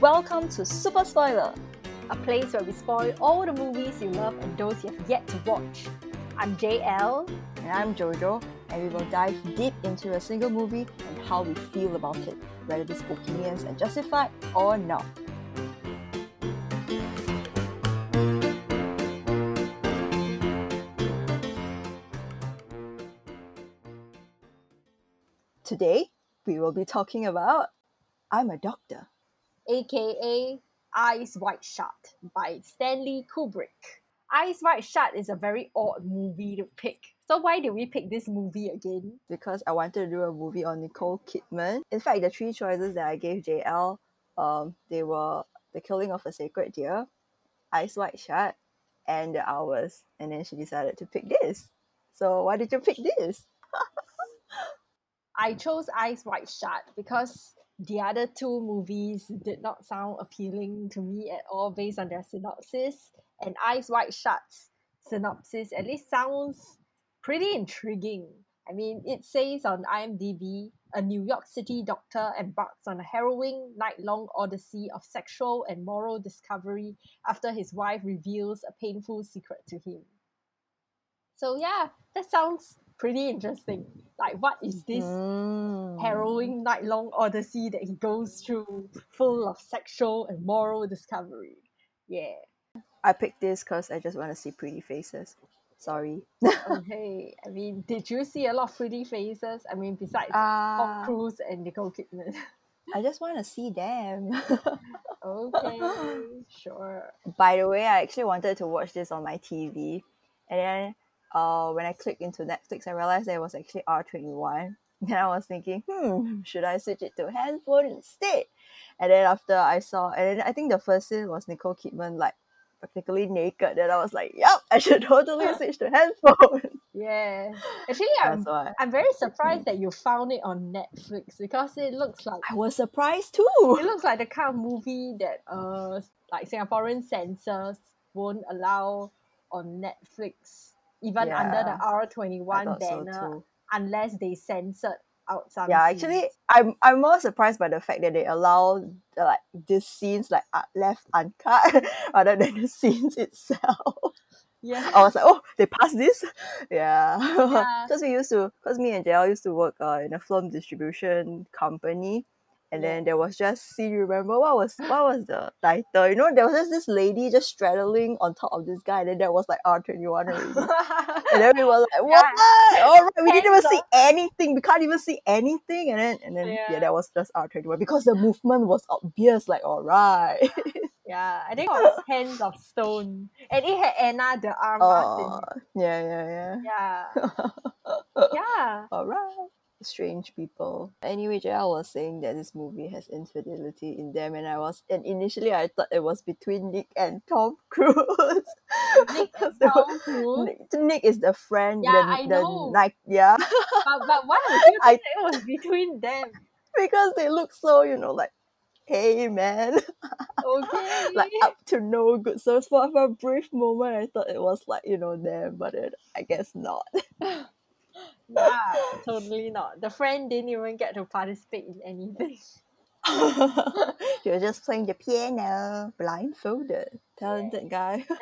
Welcome to Super Spoiler. a place where we spoil all the movies you love and those you have yet to watch. I'm JL. And I'm Jojo, and we will dive deep into a single movie and how we feel about it, whether these opinions are justified or not. Today, we will be talking about I'm a Doctor. Aka Eyes Wide Shut by Stanley Kubrick. Eyes Wide Shut is a very odd movie to pick. So why did we pick this movie again? because I wanted to do a movie on Nicole Kidman. In fact, the three choices that I gave JL, um, they were The Killing of a Sacred Deer, Eyes Wide Shut, and The Hours. And then she decided to pick this. So why did you pick this? I chose Eyes Wide Shut because the other two movies did not sound appealing to me at all based on their synopsis. And Eyes Wide Shut's synopsis at least sounds pretty intriguing. I mean, it says on IMDb a New York City doctor embarks on a harrowing night long odyssey of sexual and moral discovery after his wife reveals a painful secret to him. So, yeah, that sounds pretty interesting. Like, what is this Mm. harrowing night long odyssey that he goes through, full of sexual and moral discovery? Yeah. I picked this because I just want to see pretty faces. Sorry. Okay. I mean, did you see a lot of pretty faces? I mean, besides Tom Uh, Cruise and Nicole Kidman. I just want to see them. okay, sure. By the way, I actually wanted to watch this on my TV, and then uh, when I clicked into Netflix, I realized it was actually R twenty one. Then I was thinking, hmm, should I switch it to handphone instead? And then after I saw, and then I think the first scene was Nicole Kidman like practically naked. Then I was like, yep, I should totally switch to handphone. Yeah. Actually, I'm, I'm very surprised that you found it on Netflix because it looks like I was surprised too. it looks like the kind of movie that uh like Singaporean censors won't allow on Netflix, even under the R twenty one thought so banner, unless they censored out some. Yeah, scenes. actually, I'm I'm more surprised by the fact that they allow the, like these scenes like uh, left uncut rather than the scenes itself. yeah. I was like, oh, they passed this, yeah. Yeah. Because we used to, because me and JL used to work uh, in a film distribution company, and then there was just see, remember what was what was the title? You know, there was just this lady just straddling on top of this guy, and then that was like R twenty one already. And then we were like, what? All right, we didn't even see anything. We can't even see anything. And then, and then, yeah, Yeah. that was just R twenty one because the movement was obvious. Like, all right. yeah, I think it was Hands of Stone, and it had Ana de Armas. oh, yeah, yeah, yeah. yeah, yeah. all right. Strange people. Anyway, JL was saying that this movie has infidelity in them, and I was, and initially I thought it was between Nick and Tom Cruise. Nick and Tom Cruise. Nick, Nick is the friend, Yeah, the, I the know. Nike, yeah. but, but why would you I- think it was between them? because they look so, you know, like, hey man, Okay. like up to no good. So for, for a brief moment, I thought it was like, you know, them, but it, I guess not. Yeah, totally not. The friend didn't even get to participate in anything. he was just playing the piano, blindfolded. Talented guy.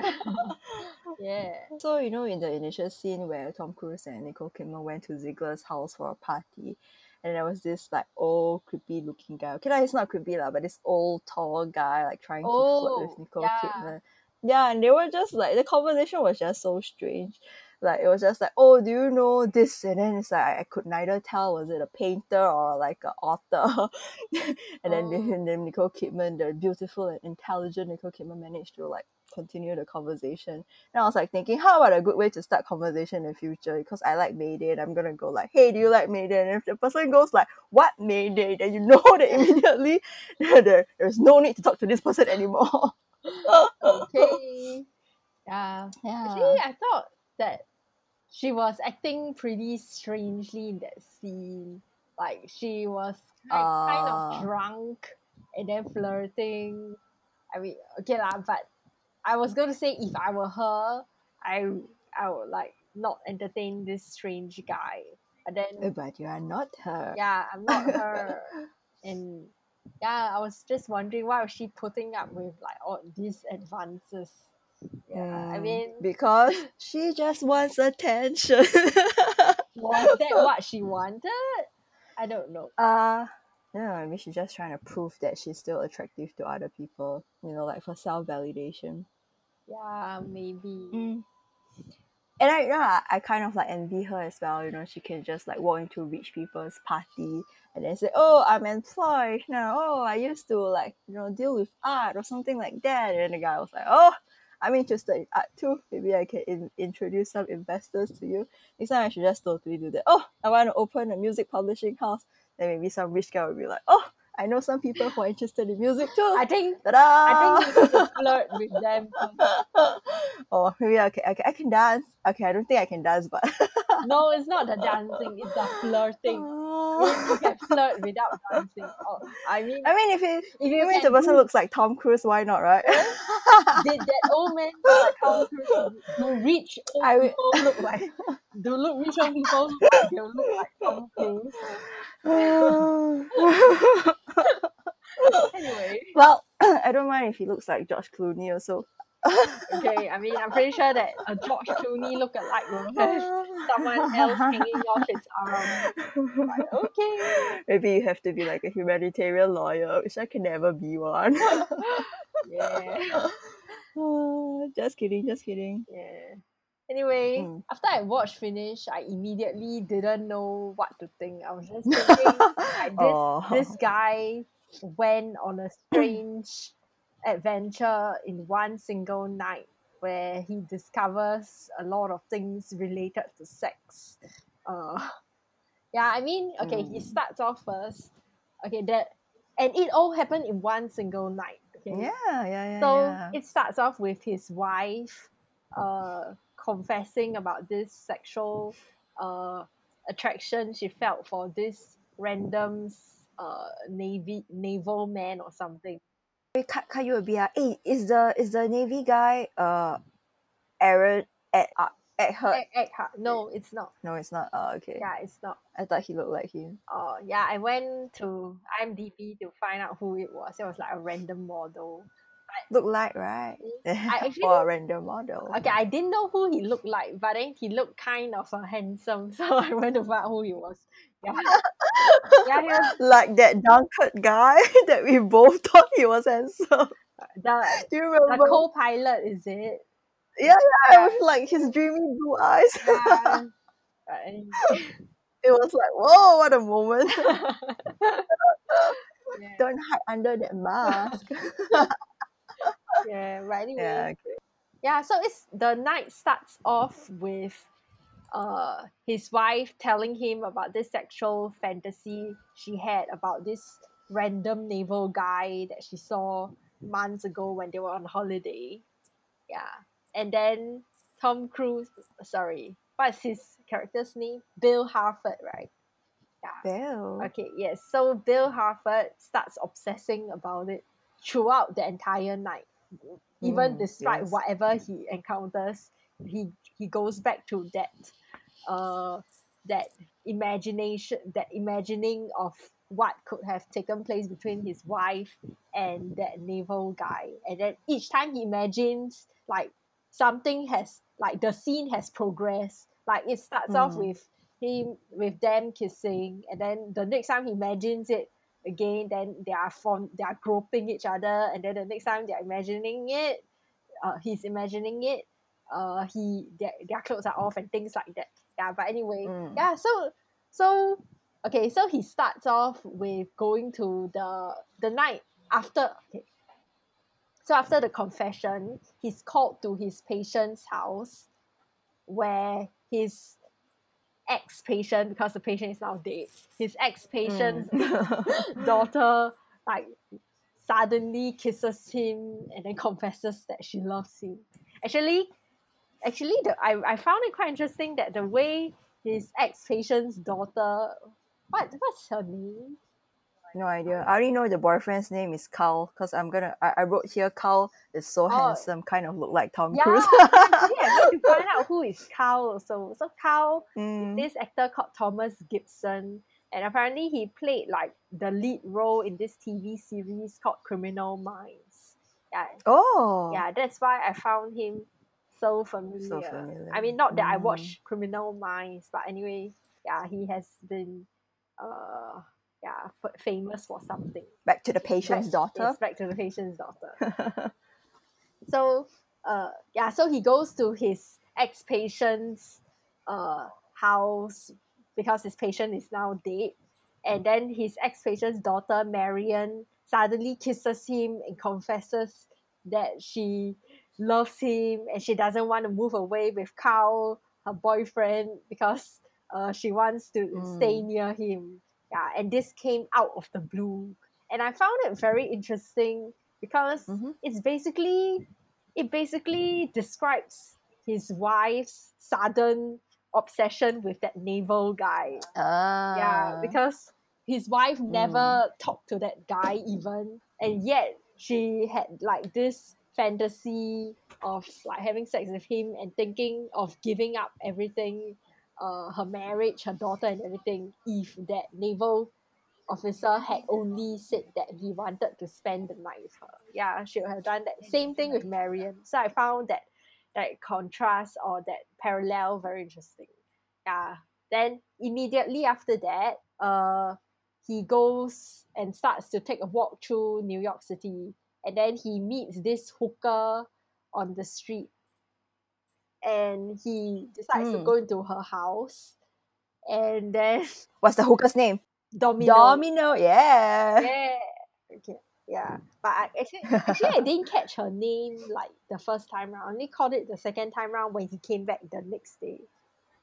Yeah. so, you know, in the initial scene where Tom Cruise and Nicole Kidman went to Ziegler's house for a party, and there was this like old creepy looking guy. Okay, lah, he's not creepy lah, but this old tall guy like trying to flirt Oh, with Nicole yeah. Kidman. Yeah, and they were just like the conversation was just so strange. Like it was just like, oh, do you know this? And then it's like I, could neither tell was it a painter or like an author. and then Oh. and then Nicole Kidman, the beautiful and intelligent Nicole Kidman, managed to like continue the conversation. And I was like thinking, how about a good way to start conversation in the future? Because I like Mayday, and I'm gonna go like, hey, do you like Mayday? And if the person goes like, what Mayday? Then you know that immediately there, there's no need to talk to this person anymore. Okay. Yeah. Yeah. Actually, I thought that she was acting pretty strangely in that scene. Like she was kind, kind Ah. of drunk and then flirting. I mean, okay lah, but I was going to say if I were her, I I would like not entertain this strange guy. But then But you are not her. yeah, I'm not her. and yeah, I was just wondering why was she putting up with like all these advances. Yeah, I mean, because she just wants attention. was that what she wanted? I don't know. uh no, maybe she's just trying to prove that she's still attractive to other people. You know, like for self validation. Yeah, maybe. Mm. And I, you know, I, I kind of like envy her as well. You know, she can just like walk into rich people's party and then say, "Oh, I'm employed now. Oh, I used to like you know deal with art or something like that." And the guy was like, "Oh, I'm interested in art too. Maybe I can in- introduce some investors to you. Next time I should just totally do that. Oh, I want to open a music publishing house. Then maybe some rich guy will be like, "Oh, I know some people who are interested in music too." I think Ta-da! I think you to flirt with them. oh, maybe okay, okay, I can dance. Okay, I don't think I can dance, but No, it's not the dancing, it's the flirting. Oh. Mean, you can flirt without dancing. Oh, I mean, I mean, if it, if you mean the person do, looks like Tom Cruise, why not, right? did that old man look like Tom Cruise? Do rich old I would- people look like? Do look rich old people look like they look like Tom Cruise? Anyway, well, I don't mind if he looks like George Clooney also. Okay. I mean, I'm pretty sure that a George Clooney lookalike will have someone else hanging off his arm. Like, okay. Maybe you have to be like a humanitarian lawyer, which I can never be one. Yeah. just kidding, just kidding. Yeah. Anyway, Mm. after I watched finish, I immediately didn't know what to think. I was just thinking like this Oh. this guy went on a strange adventure in one single night where he discovers a lot of things related to sex. Uh, yeah, I mean, okay, he Mm. starts off first. Okay, that and it all happened in one single night. Okay, Yeah, yeah, yeah. so yeah. it starts off with his wife uh confessing about this sexual uh attraction she felt for this random uh navy naval man or something Wait, cut, cut you a bit. ah. Eh, is the is the navy guy uh Aaron at uh, at her? Egg- Eckhart. no it's not No, it's not. Oh, okay. yeah it's not I thought he looked like him. oh yeah i went to imdb to find out who it was it was like a random model Look like right? I actually or a random model. okay i didn't know who he looked like but then he looked kind of uh, handsome so i went to find out who he was yeah yeah was Like that Dunkirk guy that we both thought he was handsome. the Do you remember? the co-pilot is it yeah, yeah, with like his dreamy blue eyes. yeah Uh, it was like, whoa, what a moment. yeah, Don't hide under that mask. yeah but anyway yeah, okay. yeah so it's the night starts off with uh his wife telling him about this sexual fantasy she had about this random naval guy that she saw months ago when they were on holiday yeah and then tom cruise sorry what's his character's name bill harford right Yeah. Bill. Okay, yes. So Bill Harford starts obsessing about it throughout the entire night. Even Mm, despite yes. whatever he encounters, he he goes back to that uh that imagination that imagining of what could have taken place between his wife and that naval guy. And then each time he imagines like something has like the scene has progressed. Like it starts off Mm. with him with them kissing and then the next time he imagines it again then they are from they are groping each other and then the next time they're imagining it uh, he's imagining it uh he their, their clothes are off and things like that yeah but anyway Mm. yeah so so okay so he starts off with going to the the night after okay so after the confession he's called to his patient's house where his ex-patient because the patient is now dead his ex-patient's Mm. daughter like suddenly kisses him and then confesses that she loves him actually actually the I, I found it quite interesting that the way his ex-patient's daughter what what's her name No idea. I only know the boyfriend's name is Carl because I'm gonna. I, I wrote here Carl is so Oh. handsome, kind of look like Tom yeah Cruise. yeah, I need to find out who is Carl also so Carl Mm. this actor called Thomas Gibson and apparently he played like the lead role in this TV series called Criminal Minds. Yeah, Oh. yeah, that's why I found him so familiar. familiar. I mean, not that I Mm. watched Criminal Minds, but anyway, yeah, he has been, uh, yeah, f- famous for something. Back to the patient's Back- daughter. Back to the patient's daughter. so, uh, yeah, so he goes to his ex patient's uh house because his patient is now dead, and then his ex patient's daughter Marion suddenly kisses him and confesses that she loves him and she doesn't want to move away with Carl, her boyfriend, because uh, she wants to stay Mm. near him. Yeah, and this came out of the blue. And I found it very interesting because Mhm. it's basically it basically describes his wife's sudden obsession with that naval guy. Ah. Yeah, because his wife never talked to that guy even, and yet she had like this fantasy of like having sex with him and thinking of giving up everything, uh, her marriage, her daughter, and everything, if that naval officer had only said that he wanted to spend the night with her. Yeah, she would have done that. Same thing with Marion. So I found that that contrast or that parallel very interesting. Yeah. Then immediately after that, uh, he goes and starts to take a walk through New York City, and then he meets this hooker on the street, and he decides to Hmm. go into her house, and then What's the hooker's name? Domino. Domino. Yeah. Yeah. Okay. Yeah. But I, actually, actually, I didn't catch her name like the first time round. I only caught it the second time round when he came back the next day.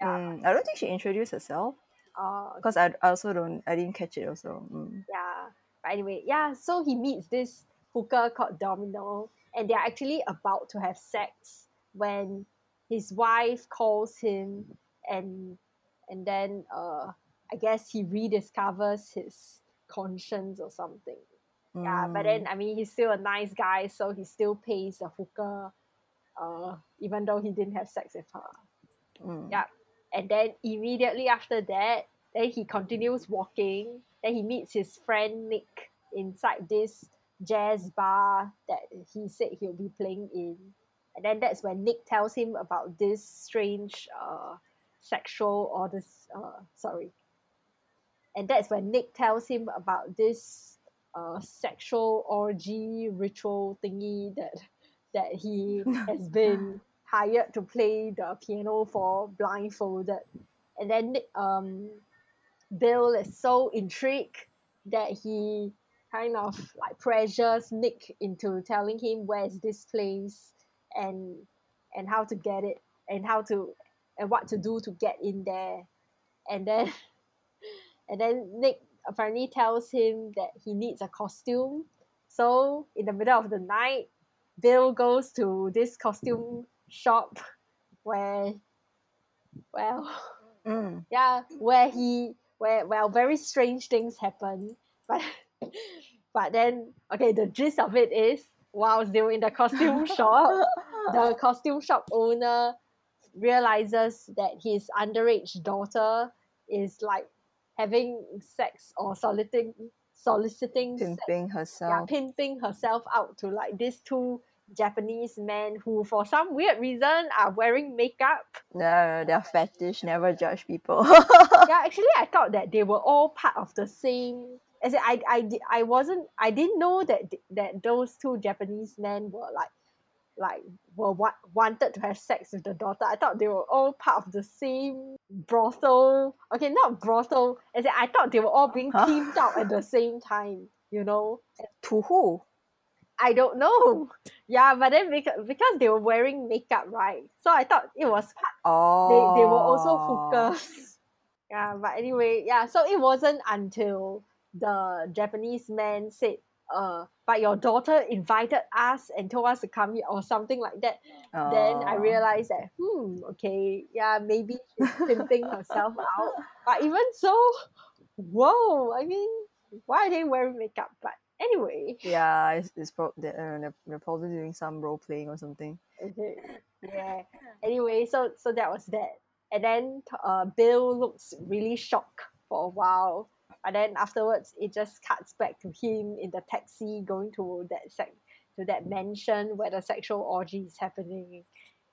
Yeah. Mm, I don't think she introduced herself Uh, because I, I also don't I didn't catch it also. Mm. yeah. But anyway, yeah. So he meets this hooker called Domino, and they're actually about to have sex when his wife calls him, and and then uh, I guess he rediscovers his conscience or something. Yeah, but then Mm. I mean he's still a nice guy, so he still pays the hooker, uh, even though he didn't have sex with her. Mm. Yeah. And then immediately after that, then he continues walking. Then he meets his friend Nick inside this jazz bar that he said he'll be playing in. And then that's when Nick tells him about this strange uh, sexual or this uh, sorry. And that's when Nick tells him about this uh, sexual orgy ritual thingy that that he has been hired to play the piano for blindfolded. And then um, Bill is so intrigued that he kind of like pressures Nick into telling him where's this place and and how to get it and how to and what to do to get in there. And then and then Nick apparently tells him that he needs a costume. So in the middle of the night, Bill goes to this costume shop where well Mm. yeah where he where well very strange things happen but but then okay the gist of it is while they were in the costume shop the costume shop owner realizes that his underage daughter is like having sex or soliciting soliciting sex Pimping yeah, herself. pimping herself out to like these two Japanese men who, for some weird reason, are wearing makeup. No, they're fetish. Never judge people. yeah, actually, I thought that they were all part of the same. As in, I, I, di- I wasn't. I didn't know that th- that those two Japanese men were like, like were wa- wanted to have sex with the daughter. I thought they were all part of the same brothel. Okay, not brothel. As in, I thought they were all being pimped out at the same time. You know. to who? I don't know. Yeah, but then because, because they were wearing makeup, right? So I thought it was part. Oh. They, they were also oh. hookers. Yeah, but anyway, yeah. So it wasn't until the Japanese man said, "Uh, but your daughter invited us and told us to come here or something like that." Then I Oh. realized that, hmm, okay, yeah, maybe she's pimping herself out. But even so, whoa, I mean, why are they wearing makeup? But anyway, Yeah, it's, it's pro- they're, uh, they're, they're probably doing some role playing or something. Okay. Yeah. Anyway, so so that was that. And then uh Bill looks really shocked for a while. But then afterwards, it just cuts back to him in the taxi going to that sec- to that mansion where the sexual orgy is happening.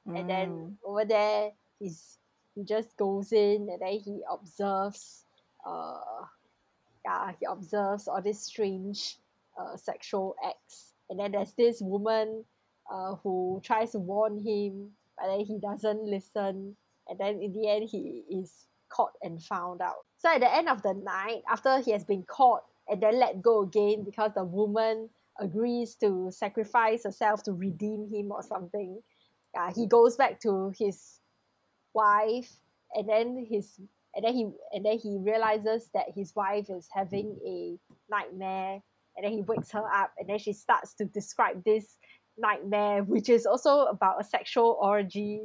And then Mm. over there, he's he just goes in and then he observes, uh, yeah, he observes all these strange, uh, sexual acts. And then there's this woman, uh, who tries to warn him, but then he doesn't listen. And then in the end, he is caught and found out. So at the end of the night, after he has been caught and then let go again because the woman agrees to sacrifice herself to redeem him or something, uh, he goes back to his wife and then his and then he and then he realizes that his wife is having a nightmare and then he wakes her up and then she starts to describe this nightmare which is also about a sexual orgy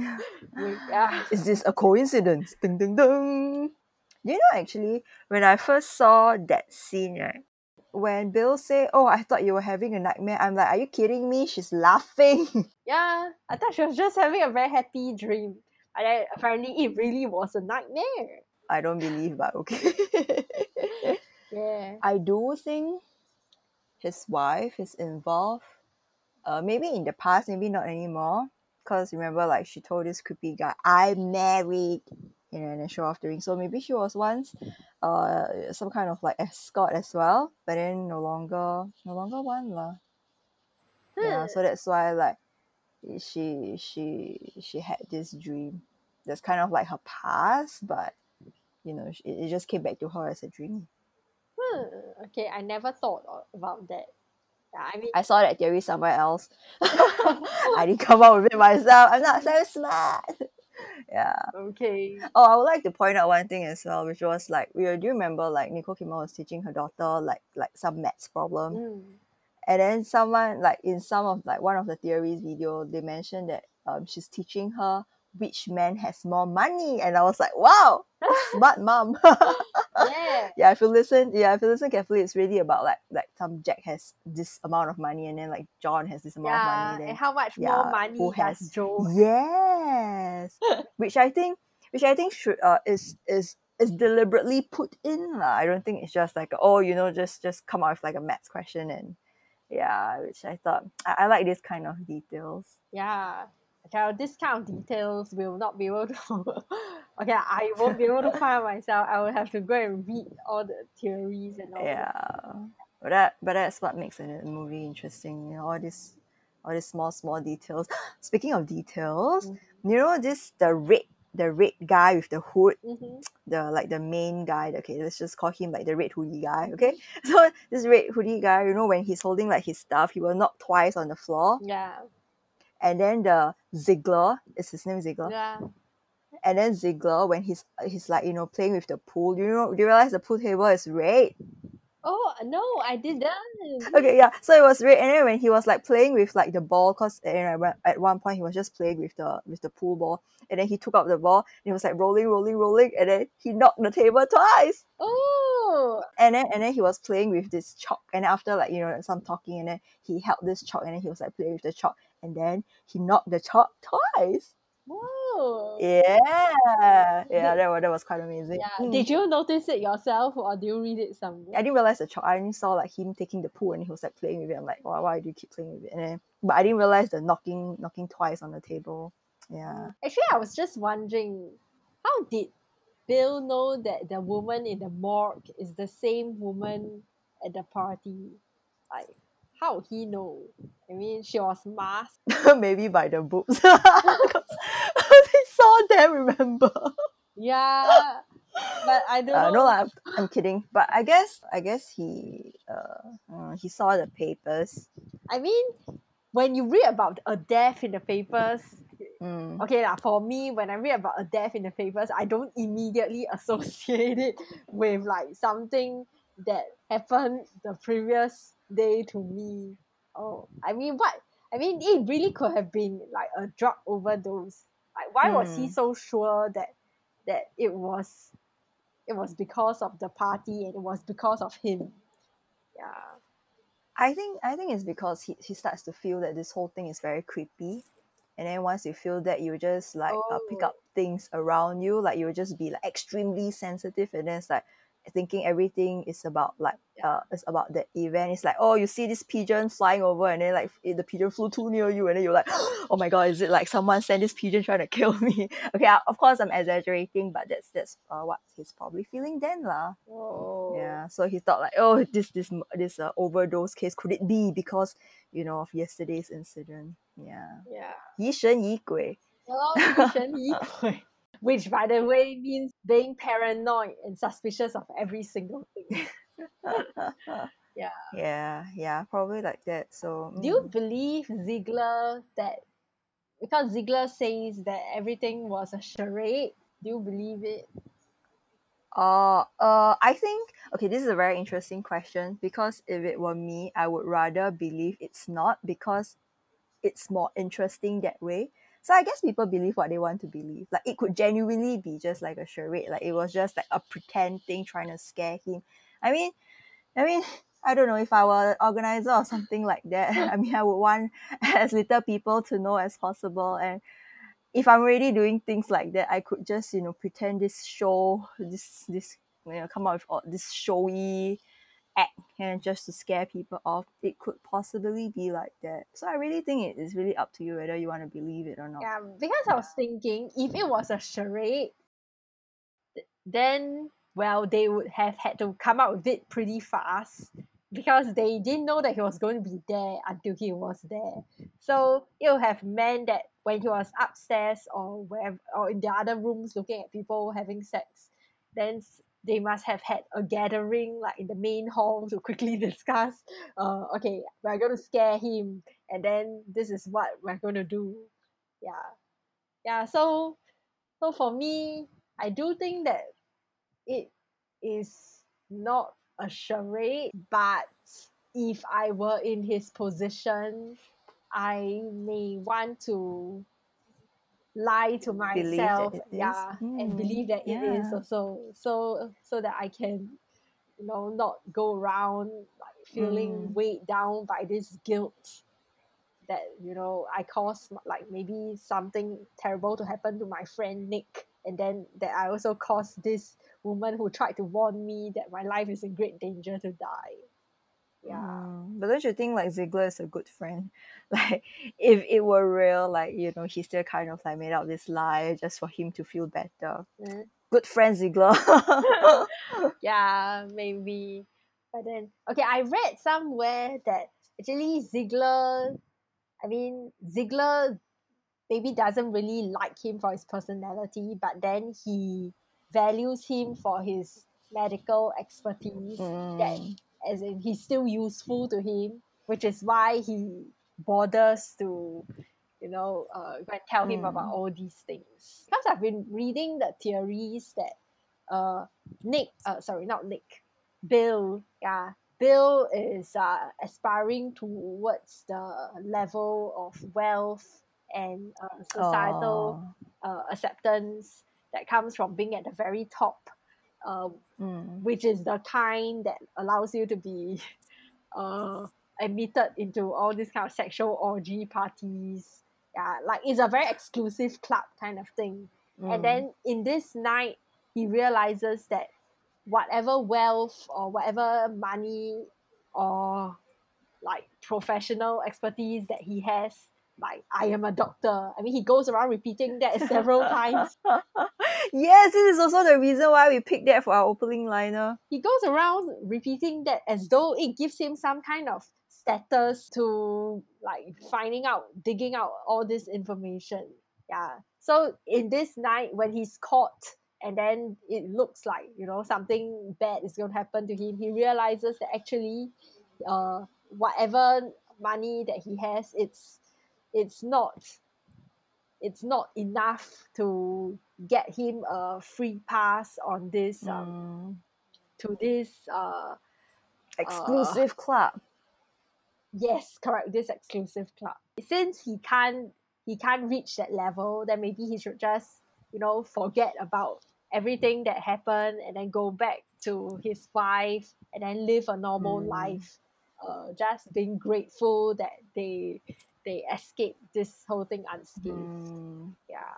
yeah. Is this a coincidence? Ding ding ding. You know, actually, when I first saw that scene, right, when Bill say, "Oh, I thought you were having a nightmare," I'm like, "Are you kidding me?" She's laughing. yeah i thought she was just having a very happy dream and then apparently it really was a nightmare I don't believe, but okay. yeah I do think his wife is involved. Uh, maybe in the past, maybe not anymore. Because remember, like she told this creepy guy, "I'm married," you know, and show off the ring. So maybe she was once, uh, some kind of like escort as well, but then no longer, no longer one lah. Yeah, so that's why like she she she had this dream. That's kind of like her past, but you know, it, it just came back to her as a dream. Hmm, okay i never thought about that i mean I saw that theory somewhere else. I didn't come up with it myself. I'm not so smart. Yeah. okay Oh, I would like to point out one thing as well, which was like, we do you remember like Nicole Kidman was teaching her daughter like like some maths problem, Mm. and then someone like in some of like one of the theories video, they mentioned that um she's teaching her which man has more money, and I was like, wow, smart mom. yeah yeah, if you listen, yeah, if you listen carefully, it's really about like like some Jack has this amount of money, and then like John has this amount yeah of money. and Then how much yeah, more money who has joe yes, which I think, which I think should uh is is is deliberately put in lah. I don't think it's just like oh you know just just come out with like a maths question and yeah, which I thought I, I like this kind of details. yeah okay this kind of details will not be able to okay i won't be able to find myself i will have to go and read all the theories and all that. Yeah, but that but that's what makes a movie interesting. You know, all this all these small small details. Speaking of details, Mhm. you know this the red the red guy with the hood, Mhm. the like the main guy. Okay, let's just call him like the red hoodie guy. Okay, so this red hoodie guy, you know, when he's holding like his stuff, he will knock twice on the floor, yeah and then the Ziegler is his name Ziegler, yeah. And then Ziegler when he's he's like you know playing with the pool. You know, do you realize the pool table is red? oh no i didn't. Okay yeah so it was red. And then when he was like playing with like the ball because eh, you know, at one point he was just playing with the with the pool ball. And then he took out the ball and he was like rolling rolling rolling. And then he knocked the table twice. Oh. And then and then he was playing with this chalk. And after like you know some talking and then he held this chalk and then he was like playing with the chalk and then he knocked the chalk twice whoa yeah yeah that was, that was quite amazing yeah Mm. did you notice it yourself or do you read it somewhere I didn't realize the chalk. I only saw like him taking the pool and he was like playing with it. I'm like, why, why do you keep playing with it? And then, but I didn't realize the knocking, knocking twice on the table. Yeah. Actually, I was just wondering, how did Bill know that the woman in the morgue is the same woman at the party? Like, how he know? I mean, she was masked. Maybe by the boobs. they saw them, remember? Yeah, but I don't Uh, know. no, I'm, I'm kidding. But I guess, I guess he, uh, uh, he saw the papers. I mean, when you read about a death in the papers, Mm. okay lah, for me, when I read about a death in the papers, I don't immediately associate it with like something that happened the previous day to me. Oh, I mean, what? I mean, it really could have been like a drug overdose. Like, why was he Mm. so sure that that it was it was because of the party and it was because of him? Yeah. I think I think it's because he, he starts to feel that this whole thing is very creepy. And then once you feel that you just like uh, pick Oh. up things around you, like you'll just be like extremely sensitive and then it's like thinking everything is about like uh it's about the event. It's like, oh, you see this pigeon flying over, and then like the pigeon flew too near you, and then you're like, oh my god, is it like someone sent this pigeon trying to kill me? okay, of course I'm exaggerating, but that's that's uh, what he's probably feeling then, lah. Oh. Yeah, so he thought like, oh, this this this uh, overdose case could it be because you know of yesterday's incident? Yeah, Yeah. 疑神疑鬼. Which, by the way, means being paranoid and suspicious of every single thing. Yeah. Yeah, yeah, probably like that. So Do you mm. believe Ziegler that because Ziegler says that everything was a charade? Do you believe it? Uh, uh, I think okay. This is a very interesting question because if it were me, I would rather believe it's not because it's more interesting that way. So I guess people believe what they want to believe. Like it could genuinely be just like a charade. Like it was just like a pretend thing trying to scare him. I mean, I mean, I don't know if I were an organizer or something like that. I mean, I would want as little people to know as possible. And if I'm already doing things like that, I could just you know pretend this show, this this you know come up with all this showy act and just to scare people off. It could possibly be like that. So I really think it is really up to you whether you want to believe it or not. Yeah, because I was thinking if it was a charade, th- then well, they would have had to come out with it pretty fast because they didn't know that he was going to be there until he was there. So it would have meant that when he was upstairs or wherever or in the other rooms looking at people having sex, then they must have had a gathering like in the main hall to quickly discuss uh okay we're going to scare him and then this is what we're going to do. Yeah. Yeah so so for me i do think that it is not a charade but if i were in his position i may want to lie to myself yeah and Mm, believe that it is yeah. also so so that i can you know not go around like feeling Mm. weighed down by this guilt that you know I caused like maybe something terrible to happen to my friend Nick and then that I also caused this woman who tried to warn me that my life is in great danger to die yeah Mm, but don't you think like Ziegler is a good friend? Like if it were real, like you know, he still kind of like made up this lie just for him to feel better. Mm. Good friend Ziegler. yeah maybe but then okay I read somewhere that actually Ziegler I mean Ziegler maybe doesn't really like him for his personality but then he values him for his medical expertise that Mm, as in he's still useful to him which is why he bothers to you know uh, go and tell him about Mm. all these things. Because i've been reading the theories that uh nick uh sorry not nick bill yeah bill is uh aspiring towards the level of wealth and uh, societal uh, acceptance that comes from being at the very top uh, Mm, which is the kind that allows you to be uh admitted into all these kind of sexual orgy parties. Yeah like it's a very exclusive club kind of thing. Mm, and then in this night he realizes that whatever wealth or whatever money or like professional expertise that he has like i am a doctor. I mean he goes around repeating that several times. Yes, this is also the reason why we picked that for our opening liner. he goes around repeating that as though it gives him some kind of status to like finding out digging out all this information. Yeah. So in this night when he's caught and then it looks like you know something bad is going to happen to him he realizes that actually uh whatever money that he has it's it's not it's not enough to get him a free pass on this um, Mm, to this uh exclusive club. yes correct this exclusive club since he can't he can't reach that level then maybe he should just you know forget about everything that happened and then go back to his wife and then live a normal Mm. life uh just being grateful that they they escaped this whole thing unscathed Mm. yeah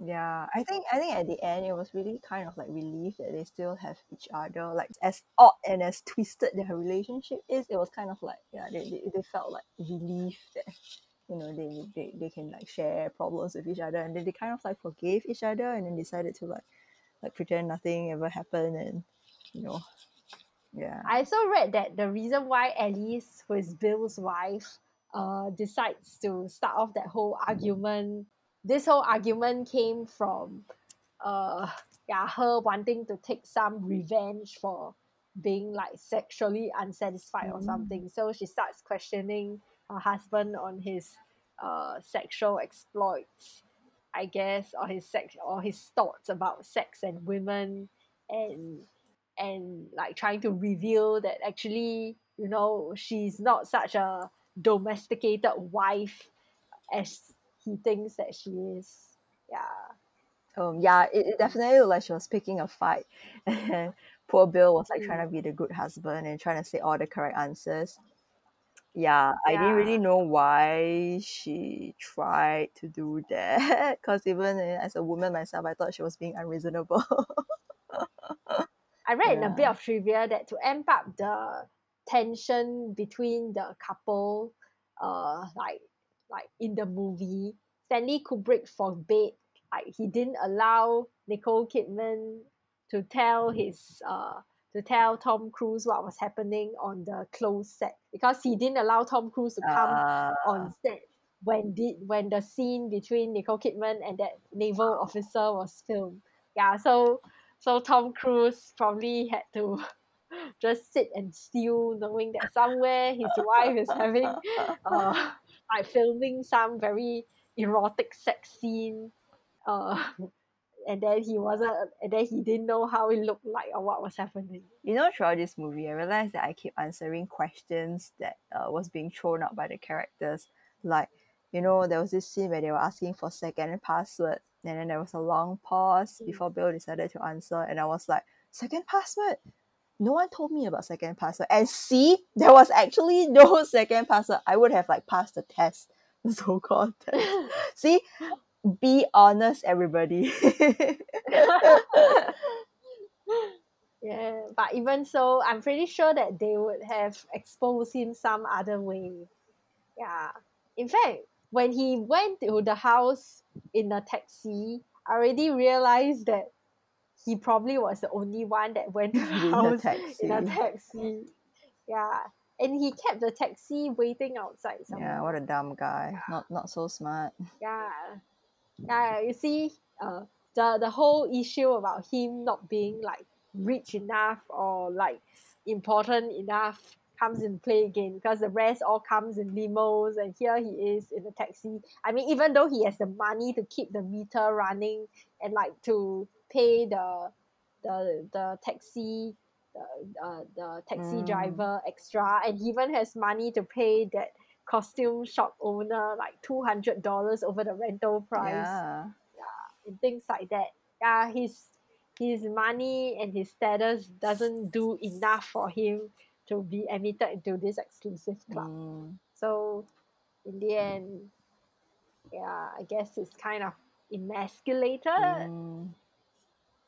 Yeah, I think I think at the end it was really kind of like relief that they still have each other. Like as odd and as twisted their relationship is, it was kind of like yeah, they, they, they felt like relief that you know they, they they can like share problems with each other and then they kind of like forgave each other and then decided to like like pretend nothing ever happened and you know yeah. I also read that the reason why Alice, who is Bill's wife, uh, decides to start off that whole argument. This whole argument came from, uh, yeah, her wanting to take some revenge for being like sexually unsatisfied or Mm. something. So she starts questioning her husband on his uh sexual exploits, I guess, or his sex or his thoughts about sex and women and and like trying to reveal that actually you know she's not such a domesticated wife as he thinks that she is. Yeah. Um yeah, it, it definitely looked like she was picking a fight. And poor Bill was like trying to be the good husband and trying to say all the correct answers. Yeah, I didn't really know why she tried to do that. Because even uh, as a woman myself, I thought she was being unreasonable. I read in a bit of trivia that to amp up the tension between the couple, uh, like like in the movie, Stanley Kubrick forbade, like he didn't allow Nicole Kidman to tell his uh to tell Tom Cruise what was happening on the closed set because he didn't allow Tom Cruise to come Uh, on set when did when the scene between Nicole Kidman and that naval officer was filmed. Yeah, so so Tom Cruise probably had to just sit and stew, knowing that somewhere his wife is having uh like filming some very erotic sex scene. Uh and then he wasn't and then he didn't know how it looked like or what was happening. you know, throughout this movie, I realized that I keep answering questions that uh, was being thrown out by the characters. Like, you know, there was this scene where they were asking for second password, and then there was a long pause Mm. before Bill decided to answer, and I was like, second password? No one told me about second password. And see, there was actually no second password. I would have like passed the test, the so-called test. See, be honest, everybody. yeah, but even so, I'm pretty sure that they would have exposed him some other way. Yeah. In fact, when he went to the house in a taxi, I already realized that he probably was the only one that went to In the house in a taxi. Yeah. And he kept the taxi waiting outside yeah, what a dumb guy. Not not so smart. Yeah. Yeah, you see, uh, the the whole issue about him not being like rich enough or like important enough comes in play again because the rest all comes in limos and here he is in a taxi. I mean, even though he has the money to keep the meter running and like to pay the the the taxi the uh, the taxi Mm. driver extra and he even has money to pay that costume shop owner like two hundred dollars over the rental price Yeah. and things like that. Yeah, his his money and his status doesn't do enough for him to be admitted into this exclusive club. Mm. So in the end, yeah, I guess it's kind of emasculated. Mm.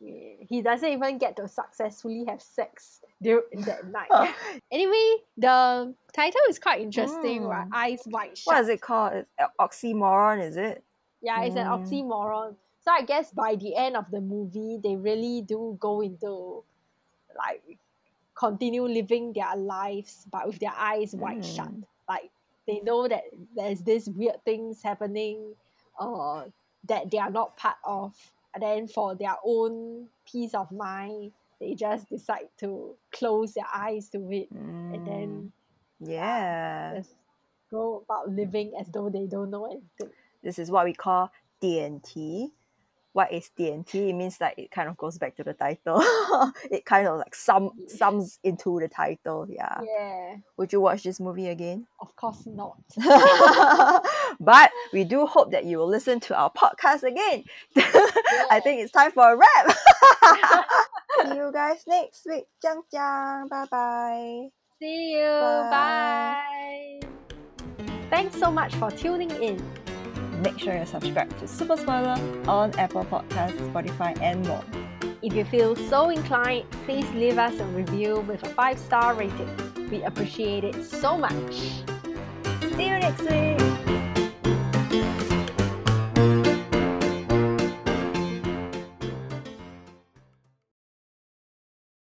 He doesn't even get to successfully have sex during that night. anyway, the title is quite interesting, right? Mm. Eyes wide shut. What is it called? It's oxymoron, is it? Yeah, it's an Mm. oxymoron. So I guess by the end of the movie, they really do go into like continue living their lives, but with their eyes wide shut. Mm. Like they know that there's this weird things happening, uh, that they are not part of. Then for their own peace of mind, they just decide to close their eyes to it and then Mm. Yeah. just go about living as though they don't know anything. This is what we call DNT. What is DNT? It means like it kind of goes back to the title. it kind of like sum sums into the title. Yeah. Yeah, Would you watch this movie again? of course not. but we do hope that you will listen to our podcast again. I think it's time for a wrap. See you guys next week. Jiang jiang. Bye bye. See you. Bye. Bye. Thanks so much for tuning in. Make sure you're subscribed to Super Spoiler on Apple Podcasts, Spotify, and more. If you feel so inclined, please leave us a review with a 5 star rating. We appreciate it so much. See you next week!